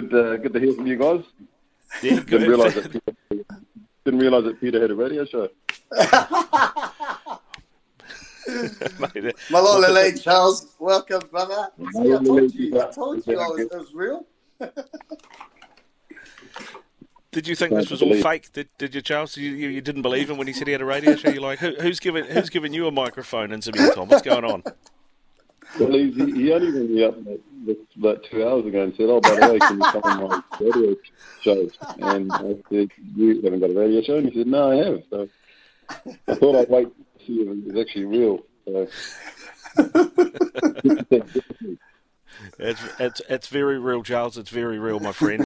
good, uh, good to hear from you guys. Yeah, Didn't realise that. Pita, didn't realise that Pita had a radio show. Mate, Malala Lee, Charles. Welcome, brother. See, I Malala told you. I told you I was, it was real. Did you think this was all fake? Did, did you, Charles? You, you, you didn't believe him when he said he had a radio show. You're like, Who, who's giving who's giving you a microphone and some eartime? What's going on? Well, he, he only rang me up about, about two hours ago and said, "Oh, by the way, can you come on my radio show?" And I said, "You haven't got a radio show?" And he said, "No, I have." So I thought I'd wait to see if it was actually real. So. It's, it's it's very real, Charles. It's very real, my friend.